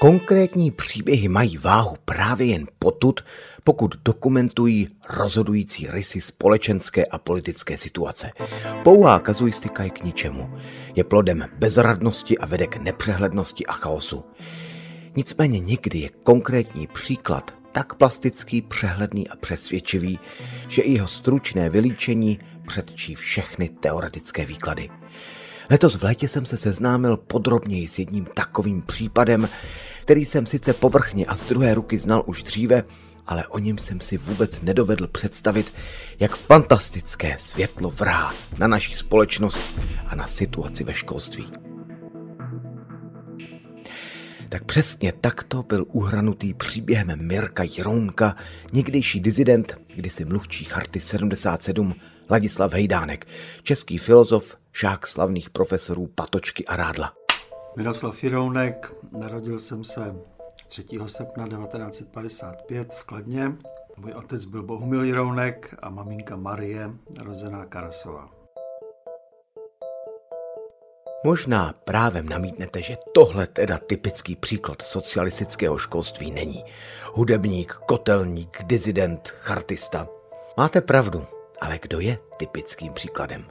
Konkrétní příběhy mají váhu právě jen potud, pokud dokumentují rozhodující rysy společenské a politické situace. Pouhá kazuistika je k ničemu. Je plodem bezradnosti a vede k nepřehlednosti a chaosu. Nicméně někdy je konkrétní příklad tak plastický, přehledný a přesvědčivý, že i jeho stručné vylíčení předčí všechny teoretické výklady. Letos v létě jsem se seznámil podrobněji s jedním takovým případem, který jsem sice povrchně a z druhé ruky znal už dříve, ale o něm jsem si vůbec nedovedl představit, jak fantastické světlo vrhá na naši společnost a na situaci ve školství. Tak přesně takto byl uhranutý příběhem Mirka Jirounka, někdejší dizident, kdysi mluvčí charty 77 Ladislav Hejdánek, český filozof, žák slavných profesorů Patočky a Rádla. Miroslav Jirounek, narodil jsem se 3. srpna 1955 v Kladně. Můj otec byl Bohumil Jirounek a maminka Marie, narozená Karasová. Možná právem namítnete, že tohle teda typický příklad socialistického školství není. Hudebník, kotelník, dizident, chartista. Máte pravdu, ale kdo je typickým příkladem?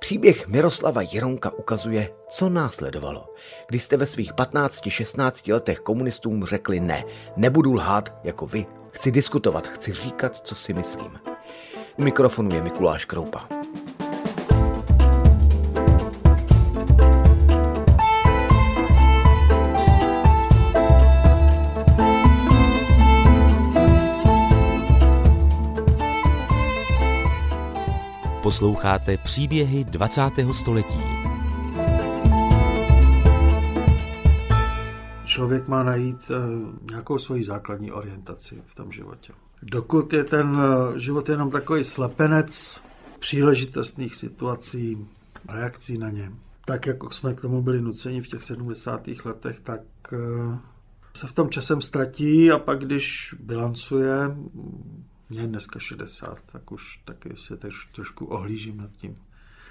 Příběh Miroslava Jironka ukazuje, co následovalo. Když jste ve svých 15-16 letech komunistům řekli ne, nebudu lhát jako vy, chci diskutovat, chci říkat, co si myslím. U mikrofonu je Mikuláš Kroupa. Posloucháte příběhy 20. století. Člověk má najít uh, nějakou svoji základní orientaci v tom životě. Dokud je ten uh, život jenom takový slepenec příležitostných situací, reakcí na ně, tak jako jsme k tomu byli nuceni v těch 70. letech, tak uh, se v tom časem ztratí a pak, když bilancuje, je dneska 60, tak už taky se tež, trošku ohlížím nad tím,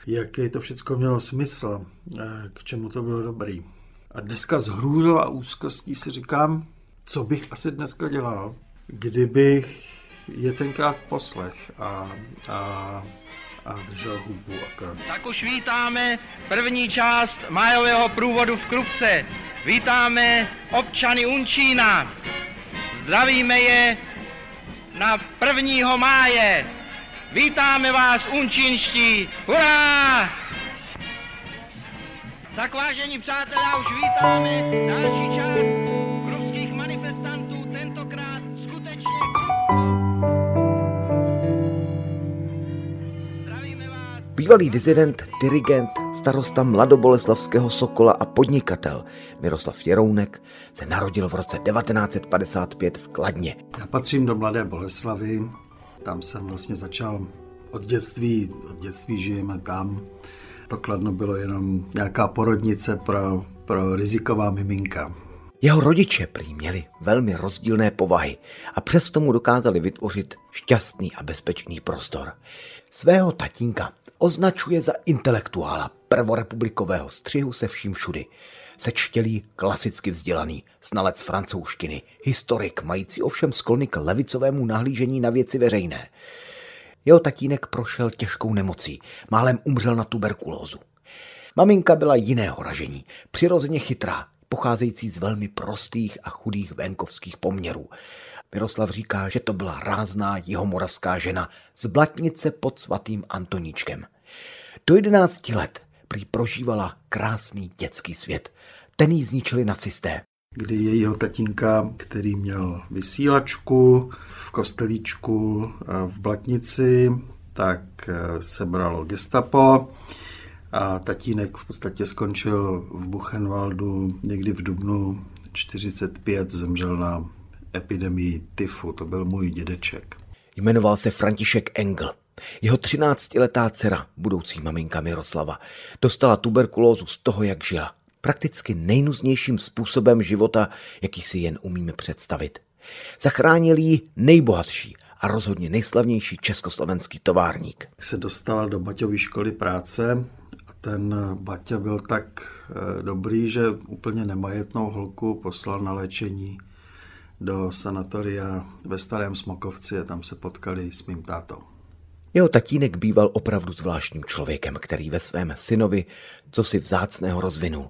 jaký to všechno mělo smysl, eh, k čemu to bylo dobrý. A dneska z hrůzou a úzkostí si říkám, co bych asi dneska dělal, kdybych je tenkrát poslech a, a, a držel hubu a krok. Tak už vítáme první část májového průvodu v Krupce. Vítáme občany Unčína. Zdravíme je na 1. máje. Vítáme vás, unčinští! Hurá! Tak vážení přátelé, už vítáme další část Bývalý dizident, dirigent, starosta mladoboleslavského Sokola a podnikatel Miroslav Jerounek se narodil v roce 1955 v Kladně. Já patřím do Mladé Boleslavy, tam jsem vlastně začal od dětství, od dětství žijeme tam. To Kladno bylo jenom nějaká porodnice pro, pro riziková miminka. Jeho rodiče prý měli velmi rozdílné povahy a přesto mu dokázali vytvořit šťastný a bezpečný prostor. Svého tatínka označuje za intelektuála prvorepublikového střihu se vším všudy. Sečtělý, klasicky vzdělaný, znalec francouzštiny, historik, mající ovšem sklony k levicovému nahlížení na věci veřejné. Jeho tatínek prošel těžkou nemocí, málem umřel na tuberkulózu. Maminka byla jiného ražení, přirozeně chytrá, pocházející z velmi prostých a chudých venkovských poměrů. Miroslav říká, že to byla rázná jihomoravská žena z Blatnice pod svatým Antoníčkem. Do 11 let prý prožívala krásný dětský svět. Ten jí zničili nacisté. Kdy jejího tatínka, který měl vysílačku v kostelíčku eh, v Blatnici, tak eh, se bralo gestapo a tatínek v podstatě skončil v Buchenwaldu někdy v dubnu 45, zemřel na epidemii tyfu, to byl můj dědeček. Jmenoval se František Engel. Jeho 13-letá dcera, budoucí maminka Miroslava, dostala tuberkulózu z toho, jak žila. Prakticky nejnuznějším způsobem života, jaký si jen umíme představit. Zachránil ji nejbohatší a rozhodně nejslavnější československý továrník. Se dostala do Baťové školy práce a ten Baťa byl tak eh, dobrý, že úplně nemajetnou holku poslal na léčení do sanatoria ve Starém Smokovci a tam se potkali s mým tátou. Jeho tatínek býval opravdu zvláštním člověkem, který ve svém synovi co si vzácného rozvinul.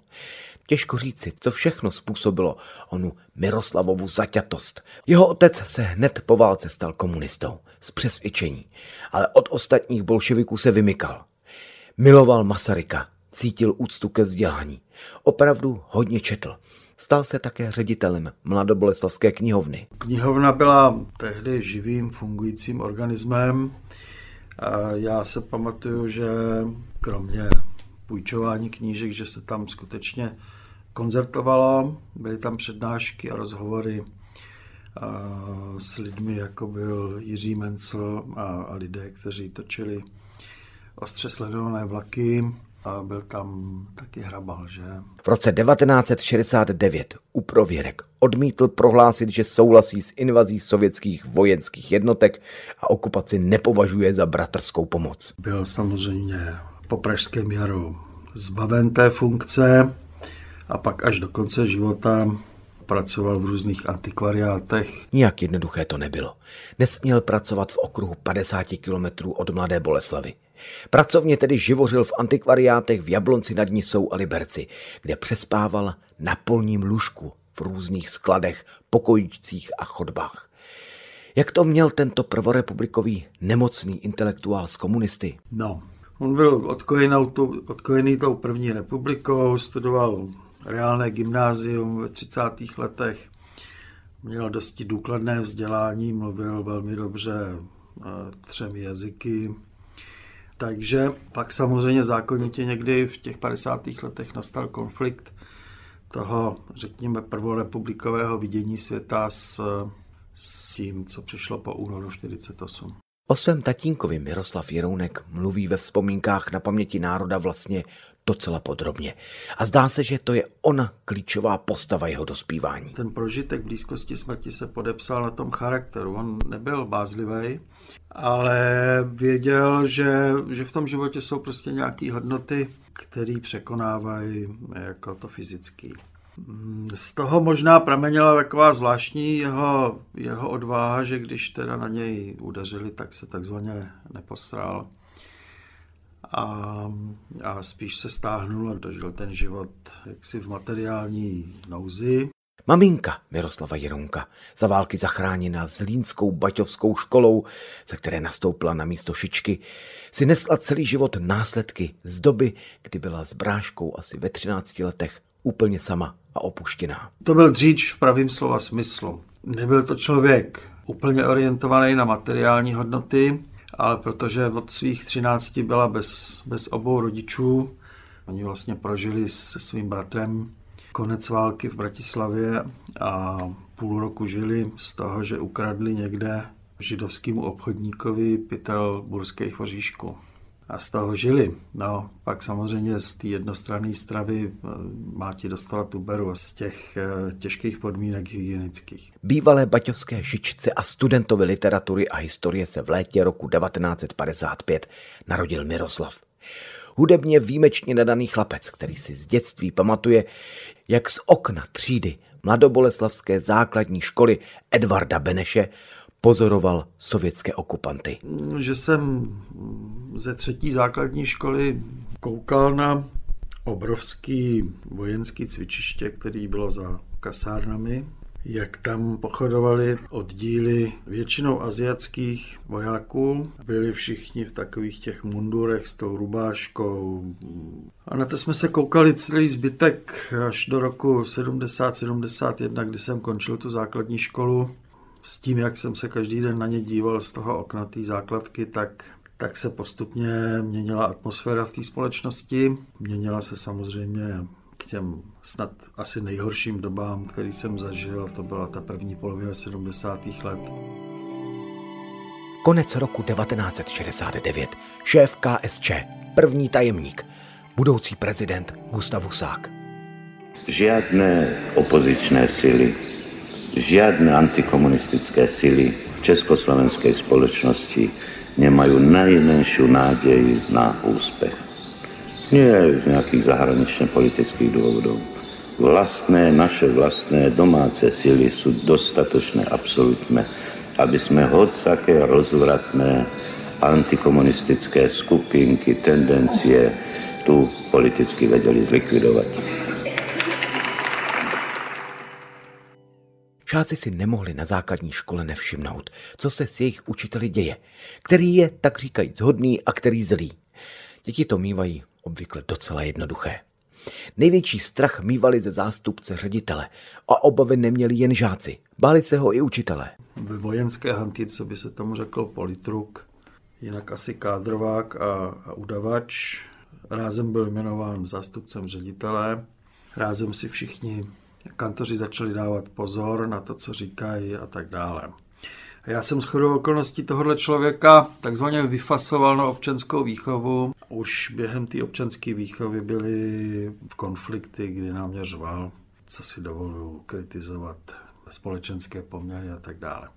Těžko říci, co všechno způsobilo onu Miroslavovu zaťatost. Jeho otec se hned po válce stal komunistou, z přesvědčení, ale od ostatních bolševiků se vymykal. Miloval Masaryka, cítil úctu ke vzdělání. Opravdu hodně četl. Stal se také ředitelem Mladoboleslavské knihovny. Knihovna byla tehdy živým fungujícím organismem. Já se pamatuju, že kromě půjčování knížek, že se tam skutečně koncertovalo, byly tam přednášky a rozhovory s lidmi, jako byl Jiří Mencel a lidé, kteří točili ostře sledované vlaky a byl tam taky hrabal, že? V roce 1969 u prověrek odmítl prohlásit, že souhlasí s invazí sovětských vojenských jednotek a okupaci nepovažuje za bratrskou pomoc. Byl samozřejmě po pražském jaru zbaven té funkce a pak až do konce života pracoval v různých antikvariátech. Nijak jednoduché to nebylo. Nesměl pracovat v okruhu 50 kilometrů od Mladé Boleslavy. Pracovně tedy živořil v antikvariátech v Jablonci nad Nisou a Liberci, kde přespával na polním lůžku v různých skladech, pokojíčcích a chodbách. Jak to měl tento prvorepublikový nemocný intelektuál z komunisty? No, on byl odkojený, odkojený tou první republikou, studoval reálné gymnázium ve 30. letech, měl dosti důkladné vzdělání, mluvil velmi dobře eh, třemi jazyky, takže pak samozřejmě zákonitě někdy v těch 50. letech nastal konflikt toho, řekněme, prvorepublikového vidění světa s, s tím, co přišlo po únoru 48. O svém tatínkovi Miroslav Jerounek mluví ve vzpomínkách na paměti národa vlastně docela podrobně. A zdá se, že to je ona klíčová postava jeho dospívání. Ten prožitek blízkosti smrti se podepsal na tom charakteru. On nebyl bázlivý, ale věděl, že, že v tom životě jsou prostě nějaké hodnoty, které překonávají jako to fyzické. Z toho možná pramenila taková zvláštní jeho, jeho odvaha, že když teda na něj udeřili, tak se takzvaně neposral a, a spíš se stáhnul a dožil ten život jaksi v materiální nouzi. Maminka Miroslava Jeronka, za války zachráněna Zlínskou baťovskou školou, ze které nastoupila na místo šičky, si nesla celý život následky z doby, kdy byla s bráškou asi ve 13 letech úplně sama a opuštěná. To byl dříč v pravým slova smyslu. Nebyl to člověk úplně orientovaný na materiální hodnoty, ale protože od svých 13 byla bez, bez obou rodičů, oni vlastně prožili se svým bratrem konec války v Bratislavě a půl roku žili z toho, že ukradli někde židovskému obchodníkovi pytel burských oříšků a z toho žili. No, pak samozřejmě z té jednostranné stravy eh, Máti dostala tuberu z těch eh, těžkých podmínek hygienických. Bývalé baťovské šičce a studentovi literatury a historie se v létě roku 1955 narodil Miroslav. Hudebně výjimečně nadaný chlapec, který si z dětství pamatuje, jak z okna třídy mladoboleslavské základní školy Edvarda Beneše pozoroval sovětské okupanty. Že jsem ze třetí základní školy koukal na obrovský vojenský cvičiště, který bylo za kasárnami, jak tam pochodovali oddíly většinou aziatských vojáků. Byli všichni v takových těch mundurech s tou rubáškou. A na to jsme se koukali celý zbytek až do roku 70-71, kdy jsem končil tu základní školu s tím, jak jsem se každý den na ně díval z toho okna té základky, tak, tak se postupně měnila atmosféra v té společnosti. Měnila se samozřejmě k těm snad asi nejhorším dobám, který jsem zažil, to byla ta první polovina 70. let. Konec roku 1969. Šéf KSČ, první tajemník, budoucí prezident Gustav Husák. Žádné opozičné síly, žádné antikomunistické síly v československé společnosti nemají najmenší nádej na úspěch. Nie z nějakých zahraničně politických důvodů. Vlastné, naše vlastné domácí síly jsou dostatečné, absolutné, aby jsme hodsaké rozvratné antikomunistické skupinky, tendencie tu politicky věděli zlikvidovat. Žáci si nemohli na základní škole nevšimnout, co se s jejich učiteli děje, který je, tak říkajíc, hodný a který zlý. Děti to mývají obvykle docela jednoduché. Největší strach mývali ze zástupce ředitele a obavy neměli jen žáci, báli se ho i učitelé. Ve vojenské hantice by se tomu řekl politruk, jinak asi kádrovák a, a udavač. Rázem byl jmenován zástupcem ředitele, rázem si všichni kantoři začali dávat pozor na to, co říkají a tak dále. Já jsem shodou okolností tohohle člověka takzvaně vyfasoval na občanskou výchovu. Už během té občanské výchovy byly konflikty, kdy nám mě řval, co si dovoluju kritizovat společenské poměry a tak dále.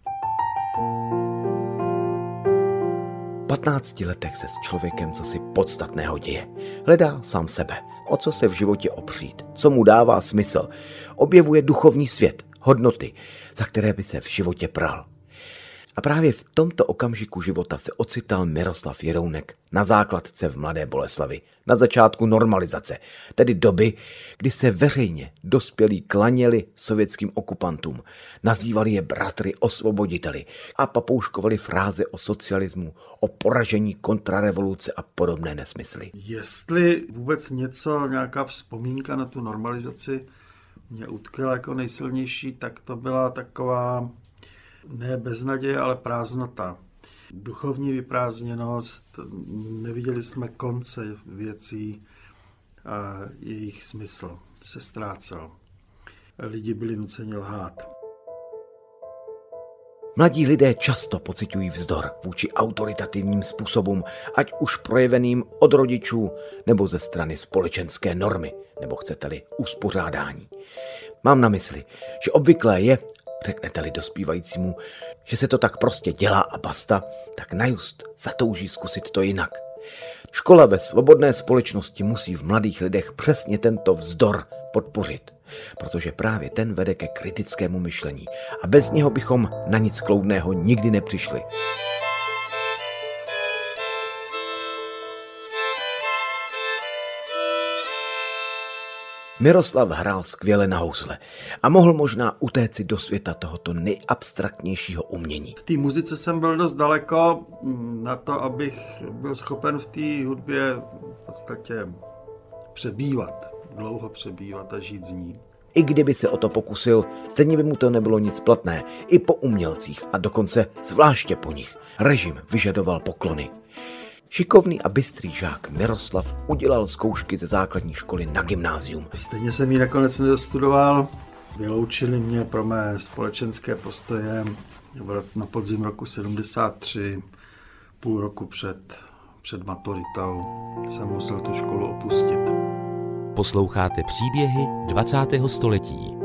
15 letech se s člověkem, co si podstatného děje. Hledá sám sebe, o co se v životě opřít, co mu dává smysl. Objevuje duchovní svět, hodnoty, za které by se v životě pral. A právě v tomto okamžiku života se ocital Miroslav Jerounek na základce v Mladé Boleslavi, na začátku normalizace, tedy doby, kdy se veřejně dospělí klaněli sovětským okupantům, nazývali je bratry osvoboditeli a papouškovali fráze o socialismu, o poražení kontrarevoluce a podobné nesmysly. Jestli vůbec něco, nějaká vzpomínka na tu normalizaci mě utkvěla jako nejsilnější, tak to byla taková ne beznaděje, ale prázdnota. Duchovní vyprázdněnost, neviděli jsme konce věcí a jejich smysl se ztrácel. Lidi byli nuceni lhát. Mladí lidé často pocitují vzdor vůči autoritativním způsobům, ať už projeveným od rodičů nebo ze strany společenské normy, nebo chcete-li uspořádání. Mám na mysli, že obvyklé je, Řeknete-li dospívajícímu, že se to tak prostě dělá a basta, tak najust zatouží zkusit to jinak. Škola ve svobodné společnosti musí v mladých lidech přesně tento vzdor podpořit, protože právě ten vede ke kritickému myšlení a bez něho bychom na nic kloudného nikdy nepřišli. Miroslav hrál skvěle na housle a mohl možná utéci do světa tohoto nejabstraktnějšího umění. V té muzice jsem byl dost daleko mm, na to, abych byl schopen v té hudbě v podstatě přebývat, dlouho přebývat a žít z ní. I kdyby se o to pokusil, stejně by mu to nebylo nic platné, i po umělcích a dokonce zvláště po nich. Režim vyžadoval poklony. Šikovný a bystrý žák Miroslav udělal zkoušky ze základní školy na gymnázium. Stejně jsem ji nakonec nedostudoval. Vyloučili mě pro mé společenské postoje na podzim roku 73, půl roku před, před maturitou jsem musel tu školu opustit. Posloucháte příběhy 20. století.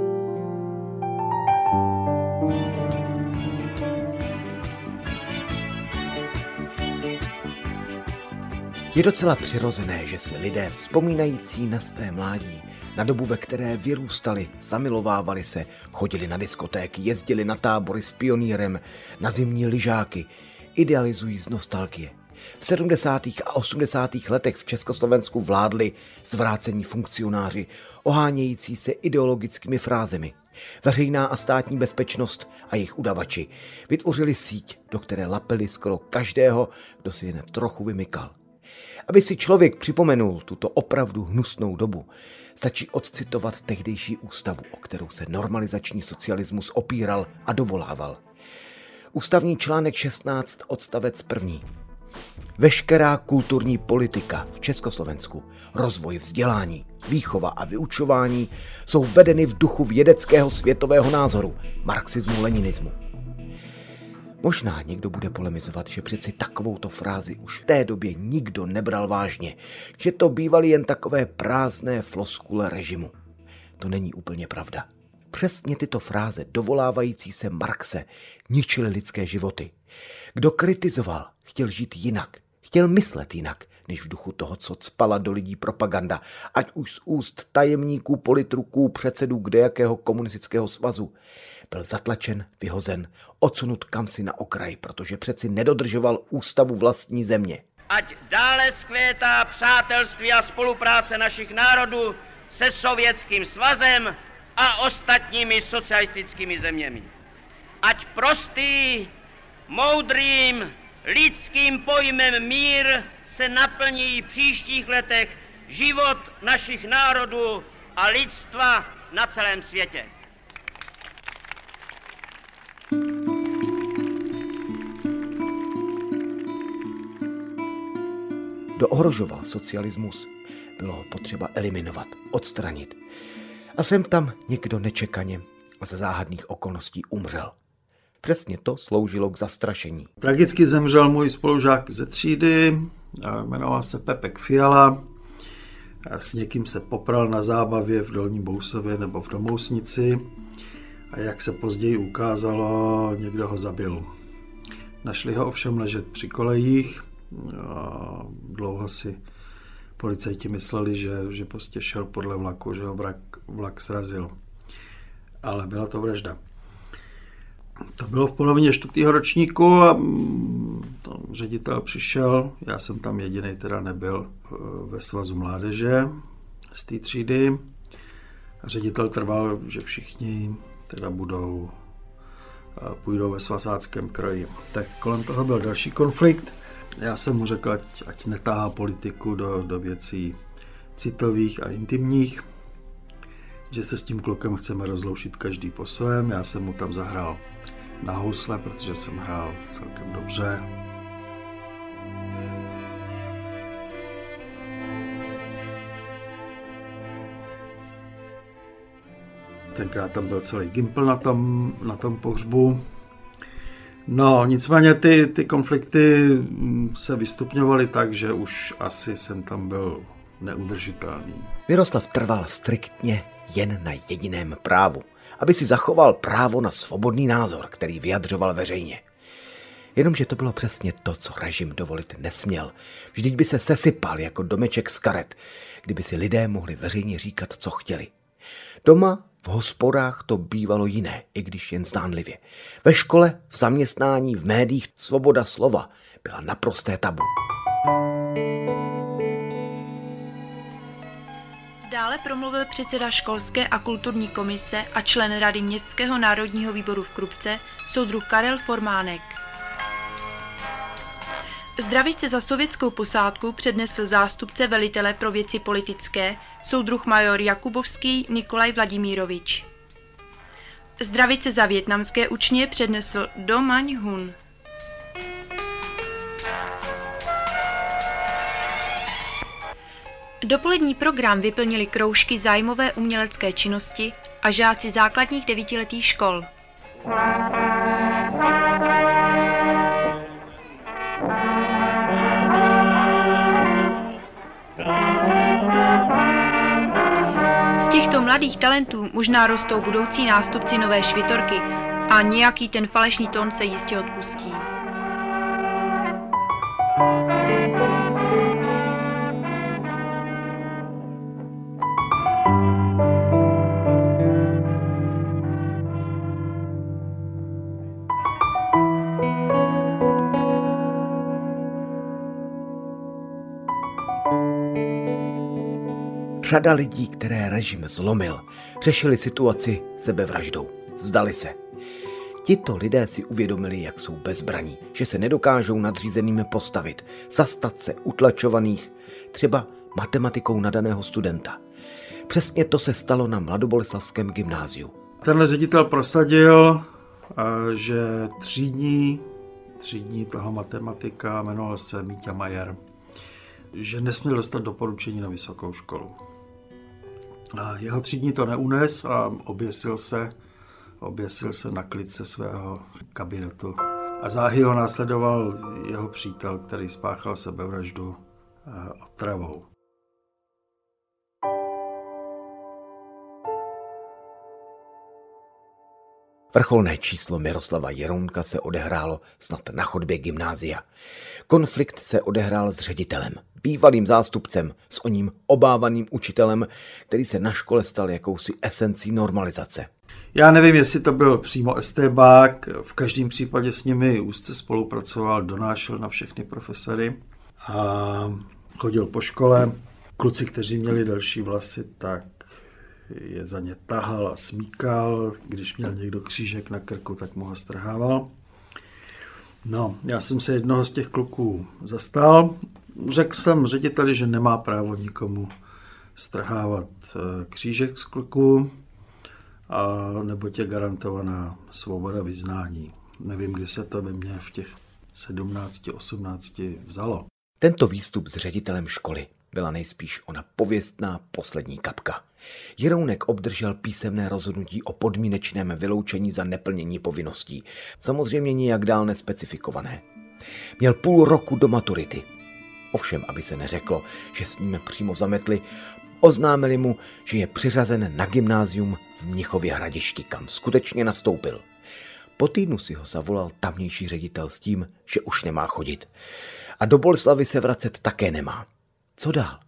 Je docela přirozené, že si lidé vzpomínající na své mládí, na dobu, ve které vyrůstali, zamilovávali se, chodili na diskotéky, jezdili na tábory s pionýrem, na zimní lyžáky, idealizují z nostalgie. V 70. a 80. letech v Československu vládli zvrácení funkcionáři, ohánějící se ideologickými frázemi. Veřejná a státní bezpečnost a jejich udavači vytvořili síť, do které lapeli skoro každého, kdo si jen trochu vymykal. Aby si člověk připomenul tuto opravdu hnusnou dobu, stačí odcitovat tehdejší ústavu, o kterou se normalizační socialismus opíral a dovolával. Ústavní článek 16 odstavec 1. Veškerá kulturní politika v Československu, rozvoj vzdělání, výchova a vyučování jsou vedeny v duchu vědeckého světového názoru, marxismu, leninismu. Možná někdo bude polemizovat, že přeci takovouto frázi už v té době nikdo nebral vážně, že to bývaly jen takové prázdné floskule režimu. To není úplně pravda. Přesně tyto fráze, dovolávající se Marxe, ničily lidské životy. Kdo kritizoval, chtěl žít jinak, chtěl myslet jinak, než v duchu toho, co cpala do lidí propaganda, ať už z úst tajemníků, politruků, předsedů kdejakého komunistického svazu. Byl zatlačen, vyhozen, odsunut kamsi na okraj, protože přeci nedodržoval ústavu vlastní země. Ať dále skvětá přátelství a spolupráce našich národů se Sovětským svazem a ostatními socialistickými zeměmi. Ať prostý, moudrým, lidským pojmem mír se naplní v příštích letech život našich národů a lidstva na celém světě. Kdo ohrožoval socialismus, bylo ho potřeba eliminovat, odstranit. A sem tam někdo nečekaně a ze záhadných okolností umřel. Přesně to sloužilo k zastrašení. Tragicky zemřel můj spolužák ze třídy, jmenoval se Pepek Fiala. S někým se popral na zábavě v Dolním Bousově nebo v Domousnici a jak se později ukázalo, někdo ho zabil. Našli ho ovšem ležet při kolejích. Dlouho si policajti mysleli, že, že prostě šel podle vlaku, že ho vlak, vlak srazil. Ale byla to vražda. To bylo v polovině čtvrtého ročníku a mm, tam ředitel přišel, já jsem tam jediný teda nebyl e, ve svazu mládeže z té třídy. A ředitel trval, že všichni teda budou, půjdou ve svazáckém kraji. Tak kolem toho byl další konflikt. Já jsem mu řekl, ať, ať netáhá politiku do, do věcí citových a intimních, že se s tím klukem chceme rozloušit každý po svém. Já jsem mu tam zahrál na housle, protože jsem hrál celkem dobře. Tenkrát tam byl celý Gimpl na tom, na tom pohřbu. No, nicméně ty, ty konflikty se vystupňovaly tak, že už asi jsem tam byl neudržitelný. Miroslav trval striktně jen na jediném právu – aby si zachoval právo na svobodný názor, který vyjadřoval veřejně. Jenomže to bylo přesně to, co režim dovolit nesměl. Vždyť by se sesypal jako domeček z karet, kdyby si lidé mohli veřejně říkat, co chtěli. Doma, v hospodách to bývalo jiné, i když jen zdánlivě. Ve škole, v zaměstnání, v médiích svoboda slova byla naprosté tabu. Dále promluvil předseda školské a kulturní komise a člen Rady Městského národního výboru v Krupce, soudruh Karel Formánek. Zdravice za sovětskou posádku přednesl zástupce velitele pro věci politické, soudruh major Jakubovský Nikolaj Vladimírovič. Zdravice za větnamské učně přednesl Do Maň Hun. Dopolední program vyplnili kroužky zájmové umělecké činnosti a žáci základních devítiletých škol. Z těchto mladých talentů možná rostou budoucí nástupci nové švitorky a nějaký ten falešný tón se jistě odpustí. Řada lidí, které režim zlomil, řešili situaci sebevraždou. Zdali se. Tito lidé si uvědomili, jak jsou bezbraní, že se nedokážou nadřízeným postavit, zastat se utlačovaných, třeba matematikou nadaného studenta. Přesně to se stalo na Mladoboleslavském gymnáziu. Tenhle ředitel prosadil, eh, že třídní, třídní toho matematika jmenoval se Míťa Majer, že nesměl dostat doporučení na vysokou školu. Jeho třídní to neunes a oběsil se, oběsil se na klice svého kabinetu a záhy ho následoval jeho přítel, který spáchal sebevraždu eh, otravou. Vrcholné číslo Miroslava Jerounka se odehrálo snad na chodbě gymnázia. Konflikt se odehrál s ředitelem, bývalým zástupcem, s oním obávaným učitelem, který se na škole stal jakousi esencí normalizace. Já nevím, jestli to byl přímo estébák, v každém případě s nimi úzce spolupracoval, donášel na všechny profesory a chodil po škole. Kluci, kteří měli další vlasy, tak je za ně tahal a smíkal. Když měl někdo křížek na krku, tak mu ho strhával. No, já jsem se jednoho z těch kluků zastal. Řekl jsem řediteli, že nemá právo nikomu strhávat eh, křížek z kluku, a nebo tě garantovaná svoboda vyznání. Nevím, kdy se to ve mně v těch 17, 18 vzalo. Tento výstup s ředitelem školy byla nejspíš ona pověstná poslední kapka. Jirounek obdržel písemné rozhodnutí o podmínečném vyloučení za neplnění povinností, samozřejmě nijak dál nespecifikované. Měl půl roku do maturity. Ovšem, aby se neřeklo, že s ním přímo zametli, oznámili mu, že je přiřazen na gymnázium v Mnichově hradišti, kam skutečně nastoupil. Po týdnu si ho zavolal tamnější ředitel s tím, že už nemá chodit. A do Boleslavy se vracet také nemá. Co dál?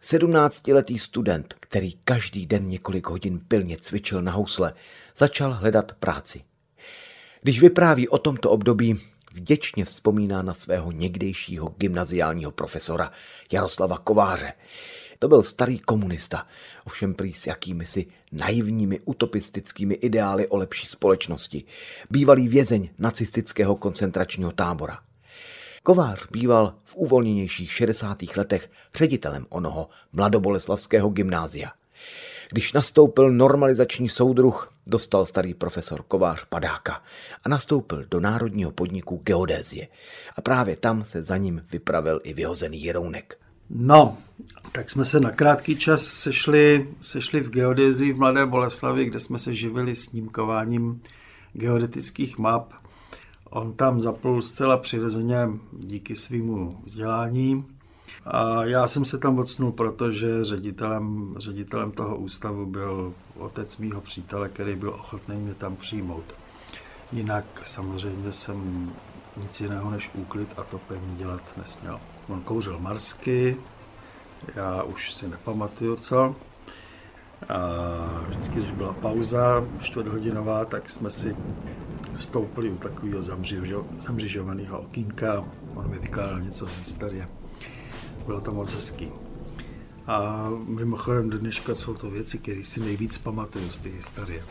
Sedmnáctiletý student, který každý den několik hodin pilně cvičil na housle, začal hledat práci. Když vypráví o tomto období, vděčně vzpomíná na svého někdejšího gymnaziálního profesora Jaroslava Kováře. To byl starý komunista, ovšem prý s jakými si naivními utopistickými ideály o lepší společnosti. Bývalý vězeň nacistického koncentračního tábora. Kovář býval v uvolněnějších 60. letech ředitelem onoho mladoboleslavského gymnázia. Když nastoupil normalizační soudruh, dostal starý profesor Kovář padáka a nastoupil do národního podniku geodézie. A právě tam se za ním vypravil i vyhozený Jerounek. No, tak jsme se na krátký čas sešli, sešli v geodézii v Mladé Boleslavi, kde jsme se živili snímkováním geodetických map On tam zaplul zcela přirozeně díky svýmu vzdělání. A já jsem se tam odsnul, protože ředitelem, ředitelem toho ústavu byl otec mýho přítele, který byl ochotný mě tam přijmout. Jinak samozřejmě jsem nic jiného než úklid a topení dělat nesměl. On kouřil marsky, já už si nepamatuju co. A vždycky, když byla pauza čtvrthodinová, tak jsme si stoupili u takového zamřižovaného okýnka. On mi vykládal něco z historie. Bylo to moc hezký. A mimochodem do dneška jsou to věci, které si nejvíc pamatuju z té historie.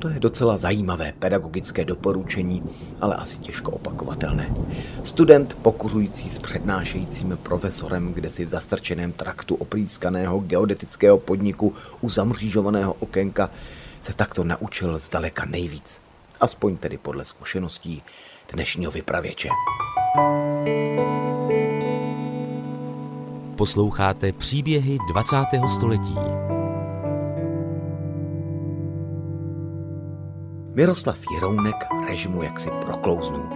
To je docela zajímavé pedagogické doporučení, ale asi těžko opakovatelné. Student pokuřující s přednášejícím profesorem kde si v zastrčeném traktu oprýskaného geodetického podniku u zamřížovaného okénka se takto naučil zdaleka nejvíc. Aspoň tedy podle zkušeností dnešního vypravěče. Posloucháte příběhy 20. století. Miroslav Jirounek režimu jaksi proklouznul.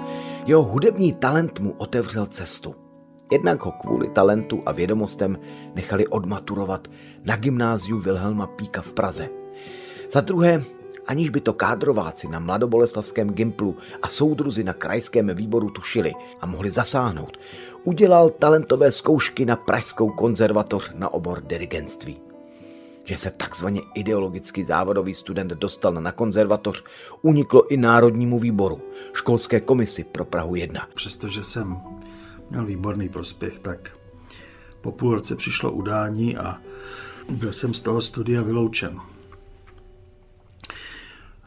Jeho hudební talent mu otevřel cestu. Jednak ho kvůli talentu a vědomostem nechali odmaturovat na gymnáziu Wilhelma Píka v Praze. Za druhé, aniž by to kádrováci na mladoboleslavském Gimplu a soudruzi na krajském výboru tušili a mohli zasáhnout, udělal talentové zkoušky na Pražskou konzervatoř na obor dirigentství že se takzvaně ideologicky závodový student dostal na konzervatoř, uniklo i Národnímu výboru, školské komisi pro Prahu 1. Přestože jsem měl výborný prospěch, tak po půl roce přišlo udání a byl jsem z toho studia vyloučen.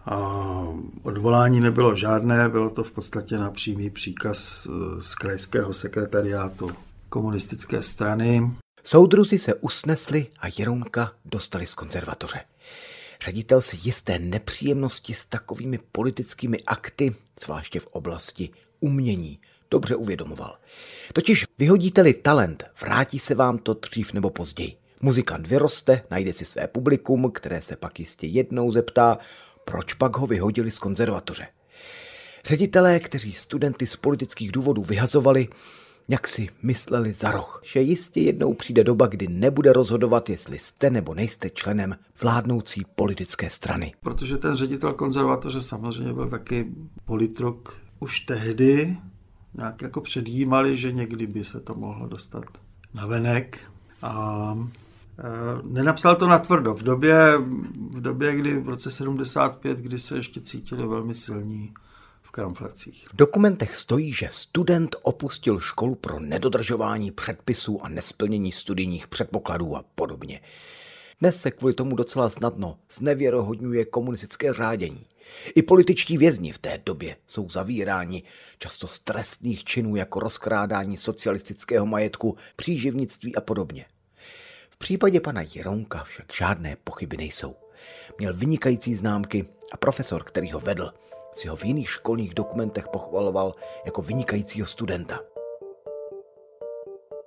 A odvolání nebylo žádné, bylo to v podstatě na přímý příkaz eh, z krajského sekretariátu komunistické strany. Soudruzi se usnesli a Jerounka dostali z konzervatoře. Ředitel si jisté nepříjemnosti s takovými politickými akty, zvláště v oblasti umění, dobře uvědomoval. Totiž vyhodíte-li talent, vrátí se vám to dřív nebo později. Muzikant vyroste, najde si své publikum, které se pak jistě jednou zeptá, proč pak ho vyhodili z konzervatoře. Ředitelé, kteří studenty z politických důvodů vyhazovali, jak si mysleli za roh, že jistě jednou přijde doba, kdy nebude rozhodovat, jestli jste nebo nejste členem vládnoucí politické strany. Protože ten ředitel konzervatoře samozřejmě byl taky politruk. Už tehdy nějak jako předjímali, že někdy by se to mohlo dostat na venek. A e, nenapsal to na tvrdo. V době, v době, kdy v roce 75, kdy se ještě cítili velmi silní v kramflecích. V dokumentech stojí, že student opustil školu pro nedodržování předpisů a nesplnění studijních předpokladů a podobně. Dnes se kvůli tomu docela snadno znevěrohodňuje komunistické řádění. I političtí vězni v té době jsou zavíráni, často z trestných činů jako rozkrádání socialistického majetku, příživnictví a podobně. V případě pana Jironka však žádné pochyby nejsou. Měl vynikající známky a profesor, který ho vedl, si ho v jiných školních dokumentech pochvaloval jako vynikajícího studenta.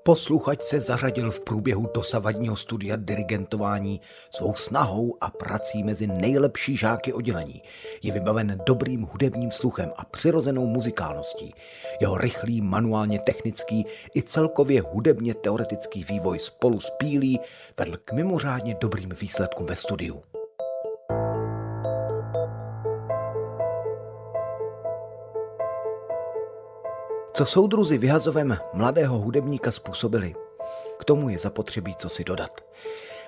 Posluchač se zařadil v průběhu dosavadního studia dirigentování svou snahou a prací mezi nejlepší žáky oddělení. Je vybaven dobrým hudebním sluchem a přirozenou muzikálností. Jeho rychlý, manuálně technický i celkově hudebně teoretický vývoj spolu s Pílí vedl k mimořádně dobrým výsledkům ve studiu. Co soudruzi vyhazovem mladého hudebníka způsobili, k tomu je zapotřebí co si dodat.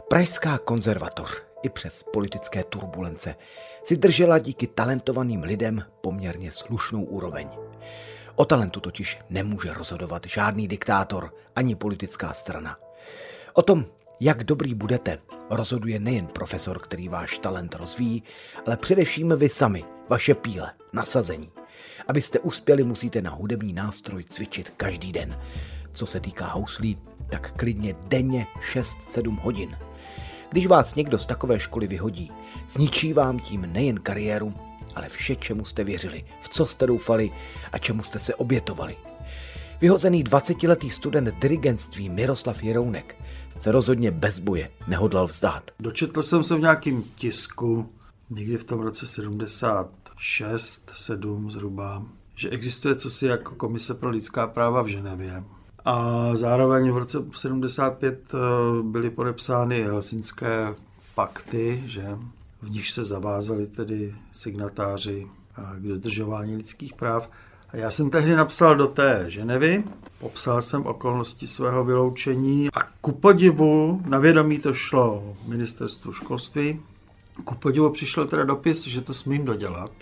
Pražská konzervatoř i přes politické turbulence si držela díky talentovaným lidem poměrně slušnou úroveň. O talentu totiž nemůže rozhodovat žádný diktátor ani politická strana. O tom, jak dobrý budete, rozhoduje nejen profesor, který váš talent rozvíjí, ale především vy sami, vaše píle, nasazení. Abyste uspěli, musíte na hudební nástroj cvičit každý den. Co se týká houslí, tak klidně denně 6-7 hodin. Když vás někdo z takové školy vyhodí, zničí vám tím nejen kariéru, ale vše, čemu jste věřili, v co jste doufali a čemu jste se obětovali. Vyhozený 20-letý student dirigentství Miroslav Jerounek se rozhodně bez boje nehodlal vzdát. Dočetl jsem se v nějakém tisku, někdy v tom roce 76, 7 zhruba, že existuje cosi jako Komise pro lidská práva v Ženevě. A zároveň v roce 75 eh, byly podepsány helsinské pakty, že v nich se zavázali tedy signatáři eh, k dodržování lidských práv. A já jsem tehdy napsal do té Ženevy, popsal jsem okolnosti svého vyloučení a ku podivu, na vědomí to šlo ministerstvu školství, ku podivu přišel teda dopis, že to smím dodělat,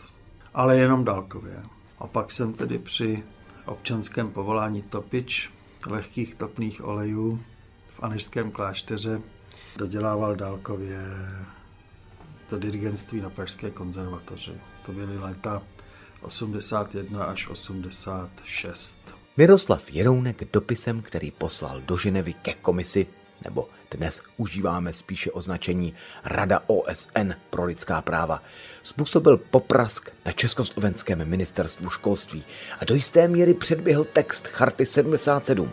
ale jenom dálkově. A pak jsem tedy při občanském povolání topič lehkých topných olejů v Anežském klášteře dodělával dálkově to dirigentství na Pražské konzervatoři. To byly léta 81 až 86. Miroslav Jerounek dopisem, který poslal do Ženevy ke komisi, nebo dnes užíváme spíše označení Rada OSN pro lidská práva, způsobil poprask na Československém ministerstvu školství a do jisté míry předběhl text Charty 77.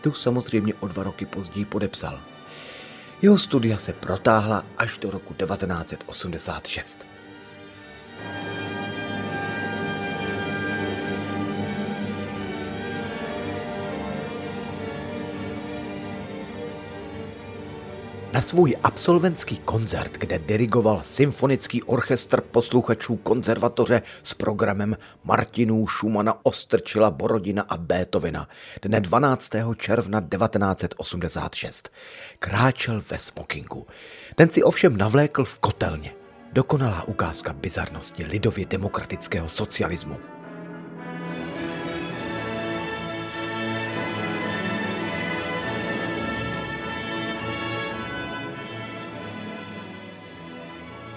Tu samozřejmě o dva roky později podepsal. Jeho studia se protáhla až do roku 1986. Na svůj absolventský koncert, kde dirigoval symfonický orchestr posluchačů konzervatoře s programem Martinů, Schumana, Ostrčila, Borodina a Beethovena dne 12. června 1986. Kráčel ve smokingu. Ten si ovšem navlékl v kotelně. Dokonalá ukázka bizarnosti lidově demokratického socialismu.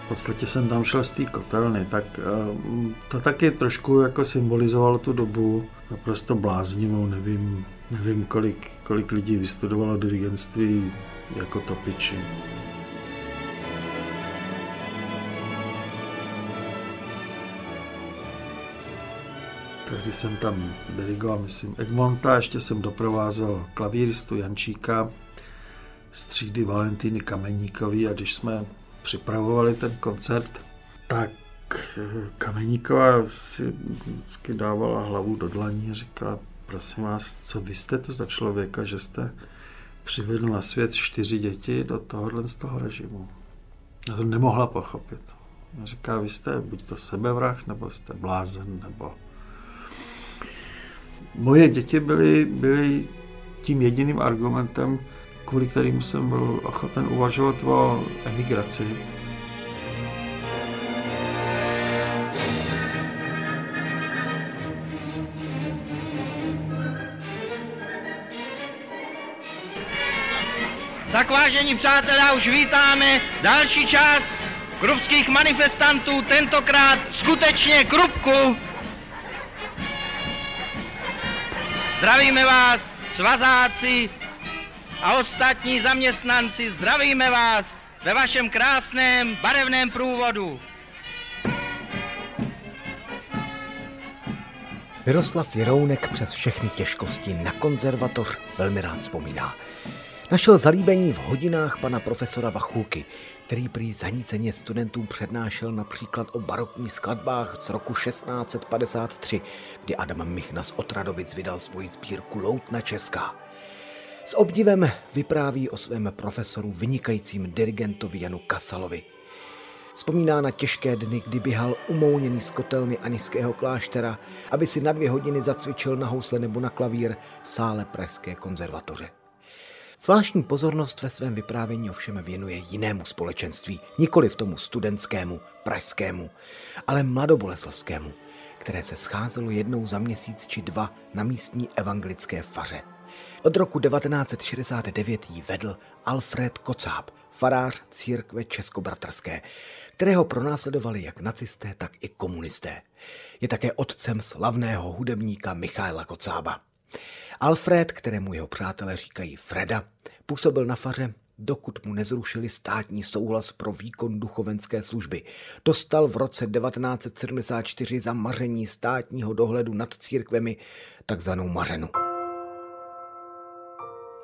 Podstatě jsem tam šel z té kotelny, tak eh, to taky trošku jako symbolizovalo tu dobu naprosto bláznivou, nevím, nevím kolik, kolik lidí vystudovalo dirigentství jako topiči. Tehdy jsem tam dirigoval, myslím, Egmonta, ještě jsem doprovázel klavíristu Jančíka z třídy Valentýny Kameníkový a když jsme připravovali ten koncert, tak Kameníková si vždycky dávala hlavu do dlaní a říkala, prosím vás, co vy jste to za člověka, že jste přivedl na svět čtyři děti do tohohle z toho režimu. Já to nemohla pochopit. Říká, vy jste buď to sebevrah, nebo jste blázen, nebo... Moje děti byly, byly tím jediným argumentem, kvůli kterým jsem byl ochoten uvažovat o emigraci. Tak vážení přátelé, už vítáme další část krupských manifestantů, tentokrát skutečně Krupku. Zdravíme vás, svazáci a ostatní zaměstnanci, zdravíme vás ve vašem krásném barevném průvodu. Miroslav Jirounek přes všechny těžkosti na konzervatoř velmi rád vzpomíná. Našel zalíbení v hodinách pana profesora Vachulky, který prý zaníceně studentům přednášel například o barokních skladbách z roku 1653, kdy Adam Michna z Otradovic vydal svoji sbírku Loutna Česká. S obdivem vypráví o svém profesoru vynikajícím dirigentovi Janu Kasalovi. Vzpomíná na těžké dny, kdy běhal umouněný z kotelny Aniského kláštera, aby si na dvě hodiny zacvičil na housle nebo na klavír v sále Pražské konzervatoře. Zvláštní pozornost ve svém vyprávění ovšem věnuje jinému společenství, nikoli v tomu studentskému, pražskému, ale mladoboleslavskému, které se scházelo jednou za měsíc či dva na místní evangelické faře. Od roku 1969 ji vedl Alfred Kocáb, farář církve Českobratrské, kterého pronásledovali jak nacisté, tak i komunisté. Je také otcem slavného hudebníka Michaela Kocába. Alfred, kterému jeho přátelé říkají Freda, působil na faře, dokud mu nezrušili státní souhlas pro výkon duchovenské služby. Dostal v roce 1974 za maření státního dohledu nad církvemi takzvanou mařenu.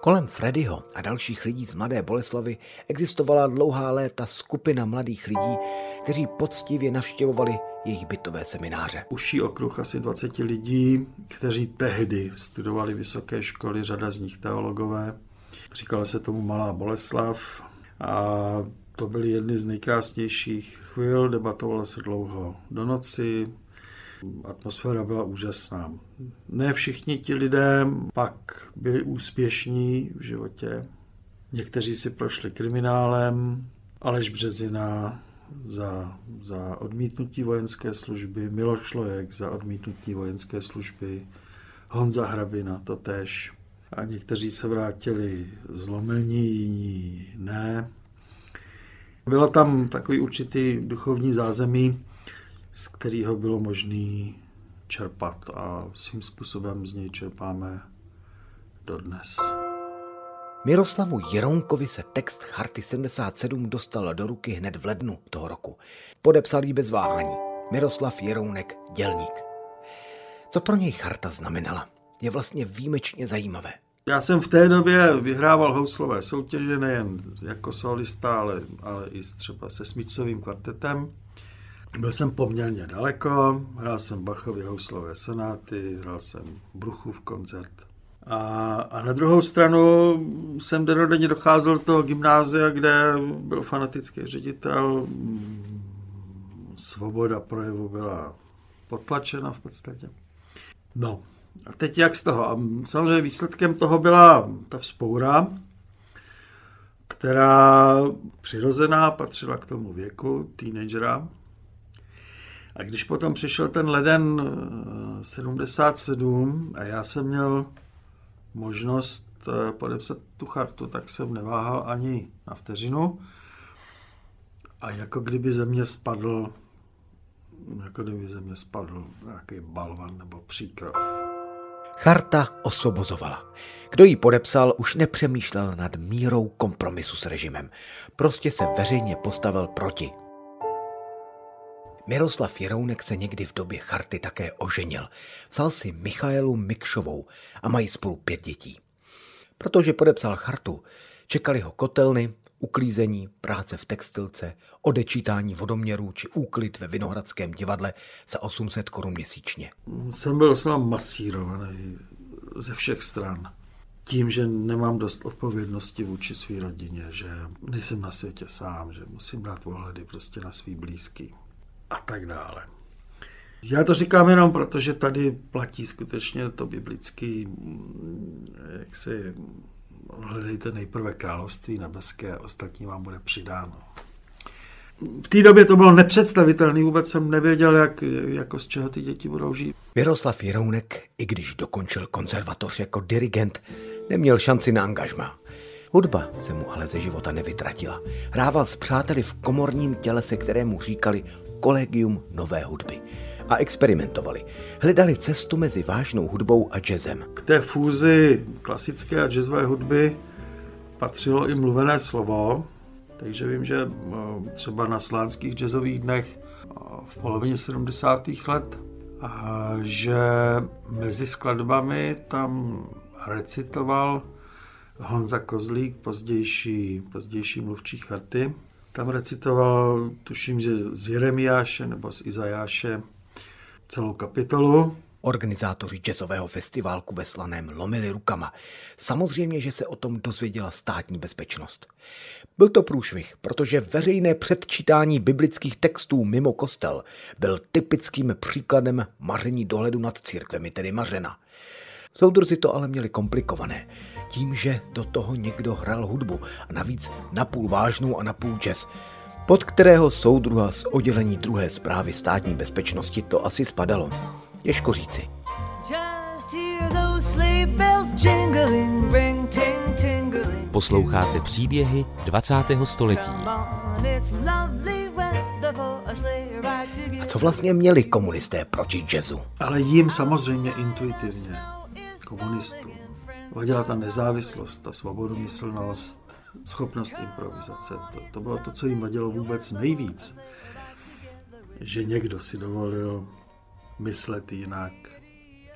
Kolem Freddyho a dalších lidí z Mladé Boleslavy existovala dlouhá léta skupina mladých lidí, kteří poctivě navštěvovali jejich bytové semináře. Uší okruh asi 20 lidí, kteří tehdy studovali vysoké školy, řada z nich teologové. Říkalo se tomu Malá Boleslav a to byly jedny z nejkrásnějších chvil, debatovalo se dlouho do noci, atmosféra byla úžasná. Ne všichni ti lidé pak byli úspěšní v životě. Někteří si prošli kriminálem, Aleš Březina za, za odmítnutí vojenské služby, Milo Člověk za odmítnutí vojenské služby, Honza Hrabina to tež. A někteří se vrátili zlomení, jiní ne. Bylo tam takový určitý duchovní zázemí, z kterého bylo možné čerpat a svým způsobem z něj čerpáme dodnes. Miroslavu Jerounkovi se text Charty 77 dostal do ruky hned v lednu toho roku. Podepsal ji bez váhání. Miroslav Jerounek, dělník. Co pro něj charta znamenala, je vlastně výjimečně zajímavé. Já jsem v té době vyhrával houslové soutěže nejen jako solista, ale, ale i třeba se smíčcovým kvartetem. Byl jsem poměrně daleko, hrál jsem Bachově houslové sonáty, hrál jsem Bruchův koncert. A, a na druhou stranu jsem denodenně docházel do toho gymnázia, kde byl fanatický ředitel. Svoboda projevu byla potlačena v podstatě. No, a teď jak z toho? A samozřejmě výsledkem toho byla ta vzpoura, která přirozená patřila k tomu věku teenagera, a když potom přišel ten leden 77 eh, a já jsem měl možnost eh, podepsat tu chartu, tak jsem neváhal ani na vteřinu. A jako kdyby ze mě spadl, jako kdyby ze mě spadl nějaký balvan nebo příkrov. Charta osvobozovala. Kdo ji podepsal, už nepřemýšlel nad mírou kompromisu s režimem. Prostě se veřejně postavil proti Miroslav Jerounek se někdy v době charty také oženil. Vzal si Michaelu Mikšovou a mají spolu pět dětí. Protože podepsal chartu, čekali ho kotelny, uklízení, práce v textilce, odečítání vodoměrů či úklid ve Vinohradském divadle za 800 korun měsíčně. Jsem byl s masírovaný ze všech stran. Tím, že nemám dost odpovědnosti vůči své rodině, že nejsem na světě sám, že musím brát ohledy prostě na svý blízký a tak dále. Já to říkám jenom proto, že tady platí skutečně to biblický, jak si hledejte nejprve království nebeské ostatní vám bude přidáno. V té době to bylo nepředstavitelné, vůbec jsem nevěděl, jak, jako z čeho ty děti budou žít. Miroslav Jirounek, i když dokončil konzervatoř jako dirigent, neměl šanci na angažma. Hudba se mu ale ze života nevytratila. Hrával s přáteli v komorním tělese, kterému říkali Kolegium nové hudby a experimentovali. Hledali cestu mezi vážnou hudbou a jazzem. K té fúzi klasické a jazzové hudby patřilo i mluvené slovo, takže vím, že eh, třeba na slánských jazzových dnech eh, v polovině 70. let a že mezi skladbami tam recitoval Honza Kozlík, pozdější, pozdější mluvčí charty. Tam recitoval, tuším, že z Jeremiáše nebo z Izajáše celou kapitolu. Organizátoři jazzového festiválku ve Slaném lomili rukama. Samozřejmě, že se o tom dozvěděla státní bezpečnost. Byl to průšvih, protože veřejné předčítání biblických textů mimo kostel byl typickým příkladem maření dohledu nad církvemi, tedy mařena. Soudruzi to ale měli komplikované, tím, že do toho někdo hrál hudbu a navíc napůl vážnou a napůl jazz, pod kterého soudruha z oddělení druhé zprávy státní bezpečnosti to asi spadalo. Těžko říci. Posloucháte příběhy 20. století. A co vlastně měli komunisté proti jazzu? Ale jim samozřejmě intuitivně, komunistům, vadila ta nezávislost, ta svobodomyslnost, schopnost improvizace. To, to bylo to, co jim vadilo vůbec nejvíc. Že někdo si dovolil myslet jinak,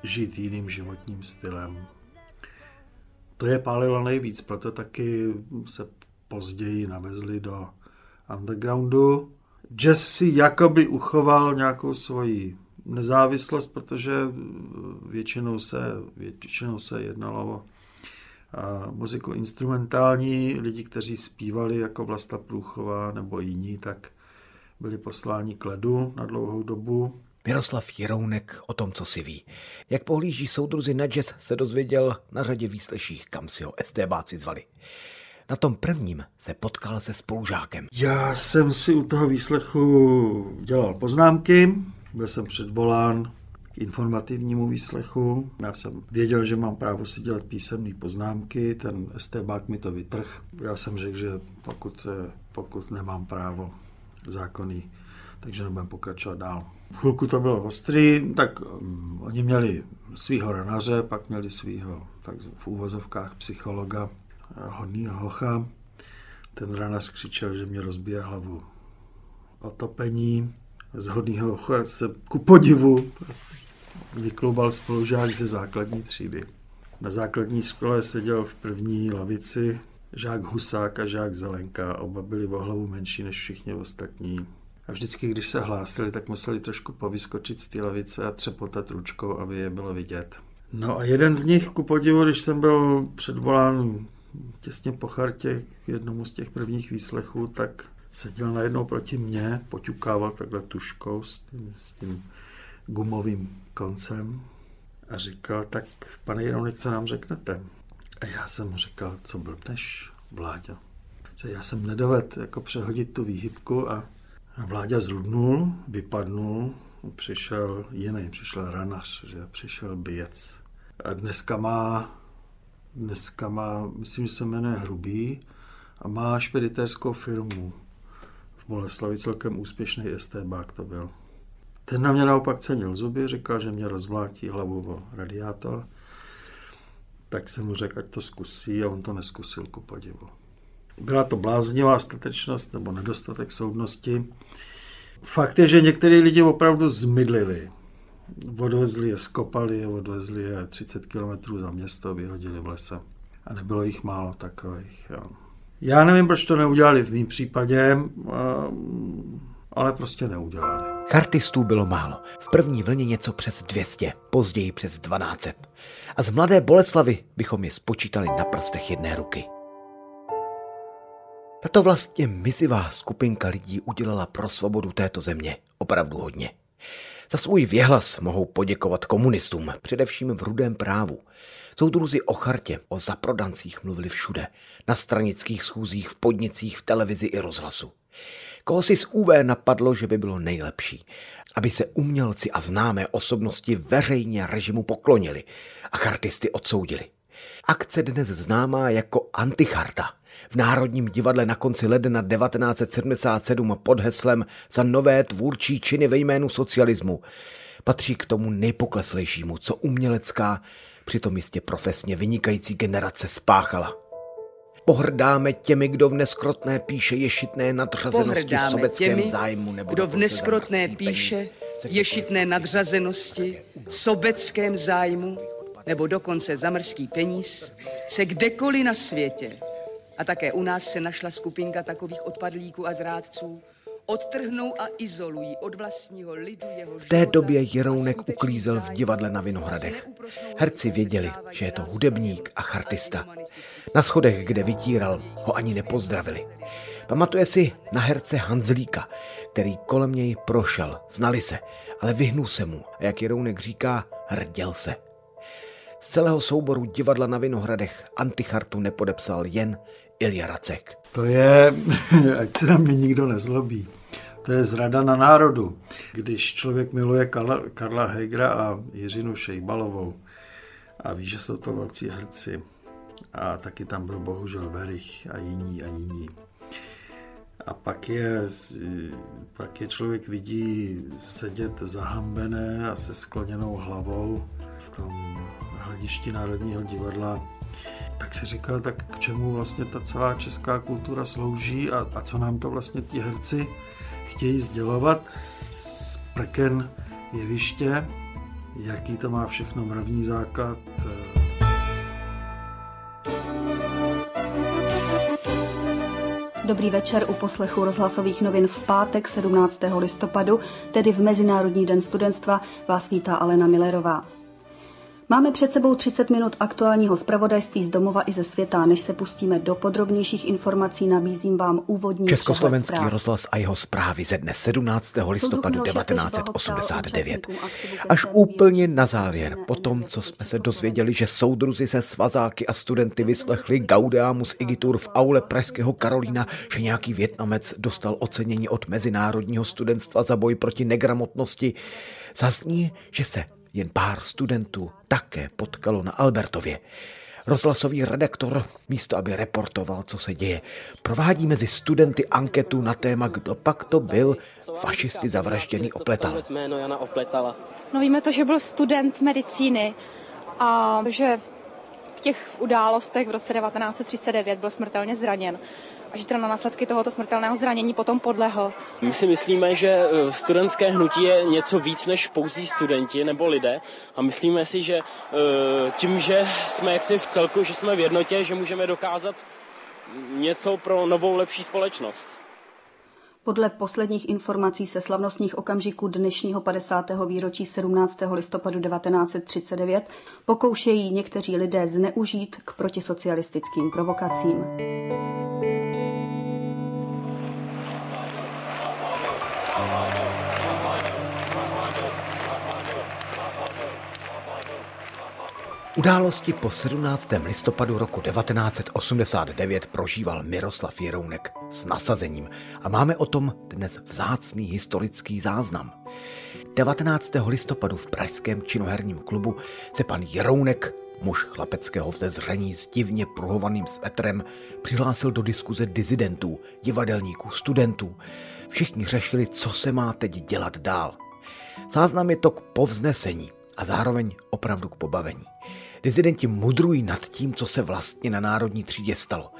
žít jiným životním stylem. To je pálilo nejvíc, proto taky se později navezli do undergroundu. Jazz si jakoby uchoval nějakou svoji nezávislost, protože většinou se, většinou se jednalo o muziku instrumentální, lidi, kteří zpívali jako Vlasta Průchová nebo jiní, tak byli posláni k ledu na dlouhou dobu. Miroslav Jirounek o tom, co si ví. Jak pohlíží soudruzi na jazz, se dozvěděl na řadě výsleších, kam si ho STBáci zvali. Na tom prvním se potkal se spolužákem. Já jsem si u toho výslechu dělal poznámky, byl jsem předvolán k informativnímu výslechu. Já jsem věděl, že mám právo si dělat písemné poznámky, ten STBák mi to vytrh. Já jsem řekl, že pokud, pokud nemám právo zákonný, takže nebudem pokračovat dál. Chvilku to bylo ostrý, tak um, oni měli svého ranaře, pak měli svého tak v úvozovkách psychologa, hodnýho hocha. Ten ranař křičel, že mě rozbije hlavu otopení. Z hodnýho hocha se ku podivu vykloubal spolužák ze základní třídy. Na základní škole seděl v první lavici žák Husák a žák Zelenka. Oba byli o hlavu menší než všichni ostatní. A vždycky, když se hlásili, tak museli trošku povyskočit z té lavice a třepotat ručkou, aby je bylo vidět. No a jeden z nich, ku podivu, když jsem byl předvolán těsně po chartě k jednomu z těch prvních výslechů, tak seděl najednou proti mně, poťukával takhle tuškou s tím, s tím gumovým koncem a říkal, tak pane Jirounek, co nám řeknete? A já jsem mu říkal, co blbneš, Vláďa. Já jsem nedovedl jako přehodit tu výhybku a Vláďa zrudnul, vypadnul, přišel jiný, přišel ranař, že přišel bijec. A dneska má, dneska má, myslím, že se jmenuje Hrubý a má špeditérskou firmu Boleslavi, celkem úspěšný STBák to byl. Ten na mě naopak cenil zuby, říkal, že mě rozvlátí hlavu o radiátor. Tak jsem mu řekl, ať to zkusí a on to neskusil ku podivu. Byla to bláznivá statečnost nebo nedostatek soudnosti. Fakt je, že některé lidi opravdu zmydlili. Odvezli je, skopali je, odvezli je 30 km za město, vyhodili v lese. A nebylo jich málo takových. Jo. Já nevím, proč to neudělali v mém případě, ale prostě neudělali. Chartistů bylo málo. V první vlně něco přes 200, později přes 1200. A z mladé Boleslavy bychom je spočítali na prstech jedné ruky. Tato vlastně mizivá skupinka lidí udělala pro svobodu této země opravdu hodně. Za svůj věhlas mohou poděkovat komunistům, především v rudém právu. Soudruzi o chartě, o zaprodancích mluvili všude, na stranických schůzích, v podnicích, v televizi i rozhlasu. Koho si z UV napadlo, že by bylo nejlepší, aby se umělci a známé osobnosti veřejně režimu poklonili a chartisty odsoudili. Akce dnes známá jako anticharta. V Národním divadle na konci ledna 1977 pod heslem za nové tvůrčí činy ve jménu socialismu patří k tomu nejpokleslejšímu, co umělecká, přitom jistě profesně vynikající generace spáchala. Pohrdáme těmi, kdo v neskrotné píše ješitné nadřazenosti Pohrdáme sobeckém těmi, zájmu nebo kdo v neskrotné píše peníz. ješitné nadřazenosti, sobeckém zájmu nebo dokonce za mrzký peníz se kdekoliv na světě. A také u nás se našla skupinka takových odpadlíků a zrádců, odtrhnou a izolují od vlastního lidu jeho V té době Jerounek uklízel v divadle na Vinohradech. Herci věděli, že je to hudebník a chartista. Na schodech, kde vytíral, ho ani nepozdravili. Pamatuje si na herce Hanzlíka, který kolem něj prošel, znali se, ale vyhnul se mu a jak Jerounek říká, hrděl se. Z celého souboru divadla na Vinohradech antichartu nepodepsal jen Ilja Racek. To je, ať se na mě nikdo nezlobí, to je zrada na národu. Když člověk miluje Karla, Karla Hegra a Jiřinu Šejbalovou a ví, že jsou to velcí herci a taky tam byl bohužel Berich a jiní a jiní. A pak je, pak je člověk vidí sedět zahambené a se skloněnou hlavou v tom hledišti Národního divadla tak si říkal, tak k čemu vlastně ta celá česká kultura slouží a, a co nám to vlastně ti herci chtějí sdělovat z prken jeviště, jaký to má všechno mravní základ. Dobrý večer u poslechu rozhlasových novin v pátek 17. listopadu, tedy v Mezinárodní den studentstva, vás vítá Alena Millerová. Máme před sebou 30 minut aktuálního zpravodajství z domova i ze světa. Než se pustíme do podrobnějších informací, nabízím vám úvodní Československý zpráv. rozhlas a jeho zprávy ze dne 17. listopadu 1989. Až úplně na závěr, po tom, co jsme se dozvěděli, že soudruzi se svazáky a studenty vyslechli Gaudeamus Igitur v aule pražského Karolína, že nějaký Větnamec dostal ocenění od Mezinárodního studentstva za boj proti negramotnosti, zazní, že se jen pár studentů také potkalo na Albertově. Rozhlasový redaktor, místo aby reportoval, co se děje, provádí mezi studenty anketu na téma, kdo pak to byl fašisty zavražděný Opletal. No víme to, že byl student medicíny a že v těch událostech v roce 1939 byl smrtelně zraněn a že teda na následky tohoto smrtelného zranění potom podlehl. My si myslíme, že eh, studentské hnutí je něco víc než pouzí studenti nebo lidé a myslíme si, že eh, tím, že jsme jaksi v celku, že jsme v jednotě, že můžeme dokázat něco pro novou lepší společnost. Podle posledních informací se slavnostních okamžiků dnešního 50. výročí 17. listopadu 1939 pokoušejí někteří lidé zneužít k protisocialistickým provokacím. Události po 17. listopadu roku 1989 prožíval Miroslav Jerounek s nasazením a máme o tom dnes vzácný historický záznam. 19. listopadu v pražském činoherním klubu se pan Jerounek, muž chlapeckého vzezření s divně pruhovaným svetrem, přihlásil do diskuze dizidentů, divadelníků, studentů. Všichni řešili, co se má teď dělat dál. Záznam je to k povznesení a zároveň opravdu k pobavení. Dizidenti mudrují nad tím, co se vlastně na národní třídě stalo.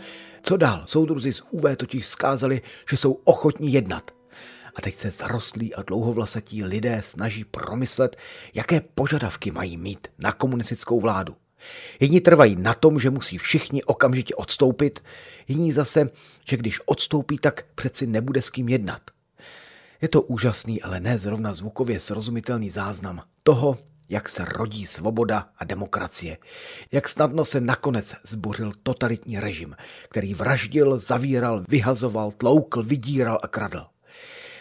Co dál? Soudruzi z UV totiž vzkázali, že jsou ochotní jednat. A teď se zarostlí a dlouhovlasatí lidé snaží promyslet, jaké požadavky mají mít na komunistickou vládu. Jedni trvají na tom, že musí všichni okamžitě odstoupit, jiní zase, že když odstoupí, tak přeci nebude s kým jednat. Je to úžasný, ale ne zrovna zvukově srozumitelný záznam toho, jak se rodí svoboda a demokracie, jak snadno se nakonec zbořil totalitní režim, který vraždil, zavíral, vyhazoval, tloukl, vydíral a kradl.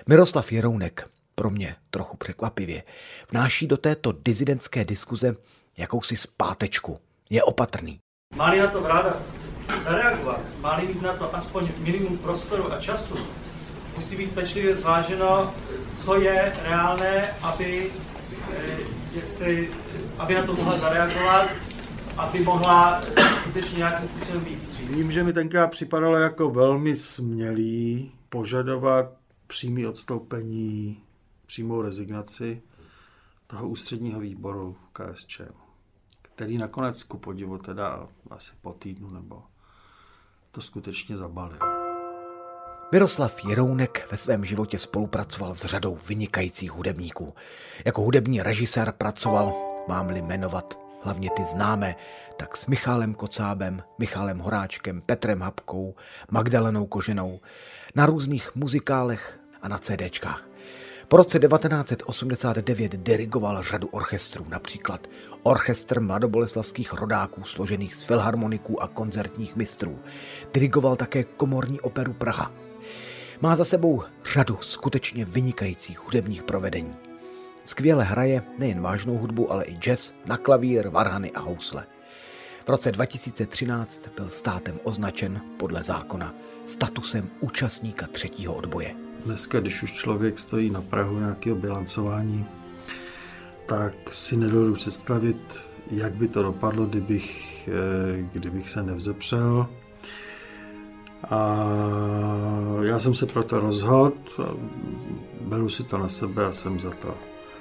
Miroslav Jerounek, pro mě trochu překvapivě, vnáší do této dizidentské diskuze jakousi zpátečku. Je opatrný. Má-li na to vláda zareagovat, má-li mít na to aspoň minimum prostoru a času, musí být pečlivě zváženo, co je reálné, aby, eh, jak si, aby na to mohla zareagovat, aby mohla skutečně nějakým způsobem být. Vím, že mi tenkrát připadalo jako velmi smělý požadovat přímý odstoupení, přímou rezignaci toho ústředního výboru KSČ, který nakonec ku podivu teda asi po týdnu nebo to skutečně zabalil. Miroslav Jerounek ve svém životě spolupracoval s řadou vynikajících hudebníků. Jako hudební režisér pracoval, mám-li jmenovat hlavně ty známé, tak s Michálem Kocábem, Michálem Horáčkem, Petrem Hapkou, Magdalenou Koženou, na různých muzikálech a na CDčkách. Po roce 1989 dirigoval řadu orchestrů, například Orchestr mladoboleslavských rodáků složených z filharmoniků a koncertních mistrů. Dirigoval také komorní operu Praha. Má za sebou řadu skutečně vynikajících hudebních provedení. Skvěle hraje nejen vážnou hudbu, ale i jazz na klavír, varhany a housle. V roce 2013 byl státem označen podle zákona statusem účastníka třetího odboje. Dneska, když už člověk stojí na Prahu nějakého bilancování, tak si nedovedu představit, jak by to dopadlo, kdybych, eh, kdybych se nevzepřel. A já jsem se proto rozhodl, beru si to na sebe a jsem za to.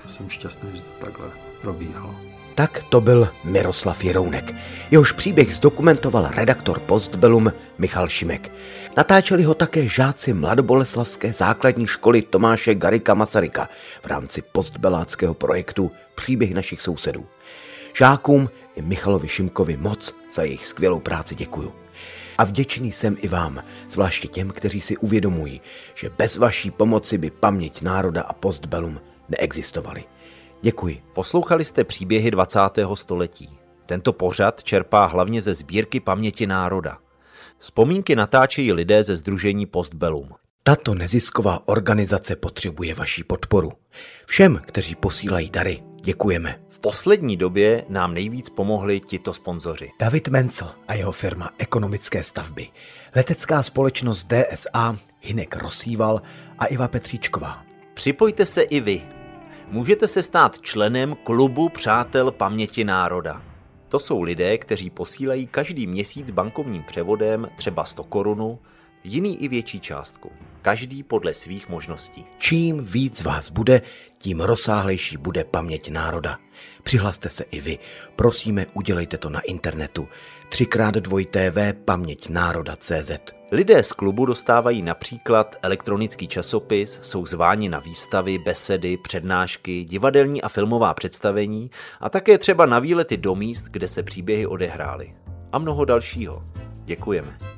Jsem šťastný, že to takhle probíhalo. Tak to byl Miroslav Jerounek. Jehož příběh zdokumentoval redaktor Postbellum Michal Šimek. Natáčeli ho také žáci mladoboleslavské základní školy Tomáše Garika Masaryka v rámci postbeláckého projektu Příběh našich sousedů. Žákům i Michalovi Šimkovi moc za jejich skvělou práci děkuju. A vděčný jsem i vám, zvláště těm, kteří si uvědomují, že bez vaší pomoci by paměť národa a postbelum neexistovaly. Děkuji. Poslouchali jste příběhy 20. století. Tento pořad čerpá hlavně ze sbírky paměti národa. Vzpomínky natáčejí lidé ze Združení Postbellum. Tato nezisková organizace potřebuje vaší podporu. Všem, kteří posílají dary, děkujeme. V poslední době nám nejvíc pomohli tito sponzoři. David Mencel a jeho firma Ekonomické stavby, letecká společnost DSA, Hinek Rosíval a Iva Petříčková. Připojte se i vy. Můžete se stát členem klubu Přátel paměti národa. To jsou lidé, kteří posílají každý měsíc bankovním převodem třeba 100 korunu, jiný i větší částku. Každý podle svých možností. Čím víc vás bude, tím rozsáhlejší bude paměť národa. Přihlaste se i vy. Prosíme, udělejte to na internetu. 3x2tv paměť národa CZ. Lidé z klubu dostávají například elektronický časopis, jsou zváni na výstavy, besedy, přednášky, divadelní a filmová představení a také třeba na výlety do míst, kde se příběhy odehrály. A mnoho dalšího. Děkujeme.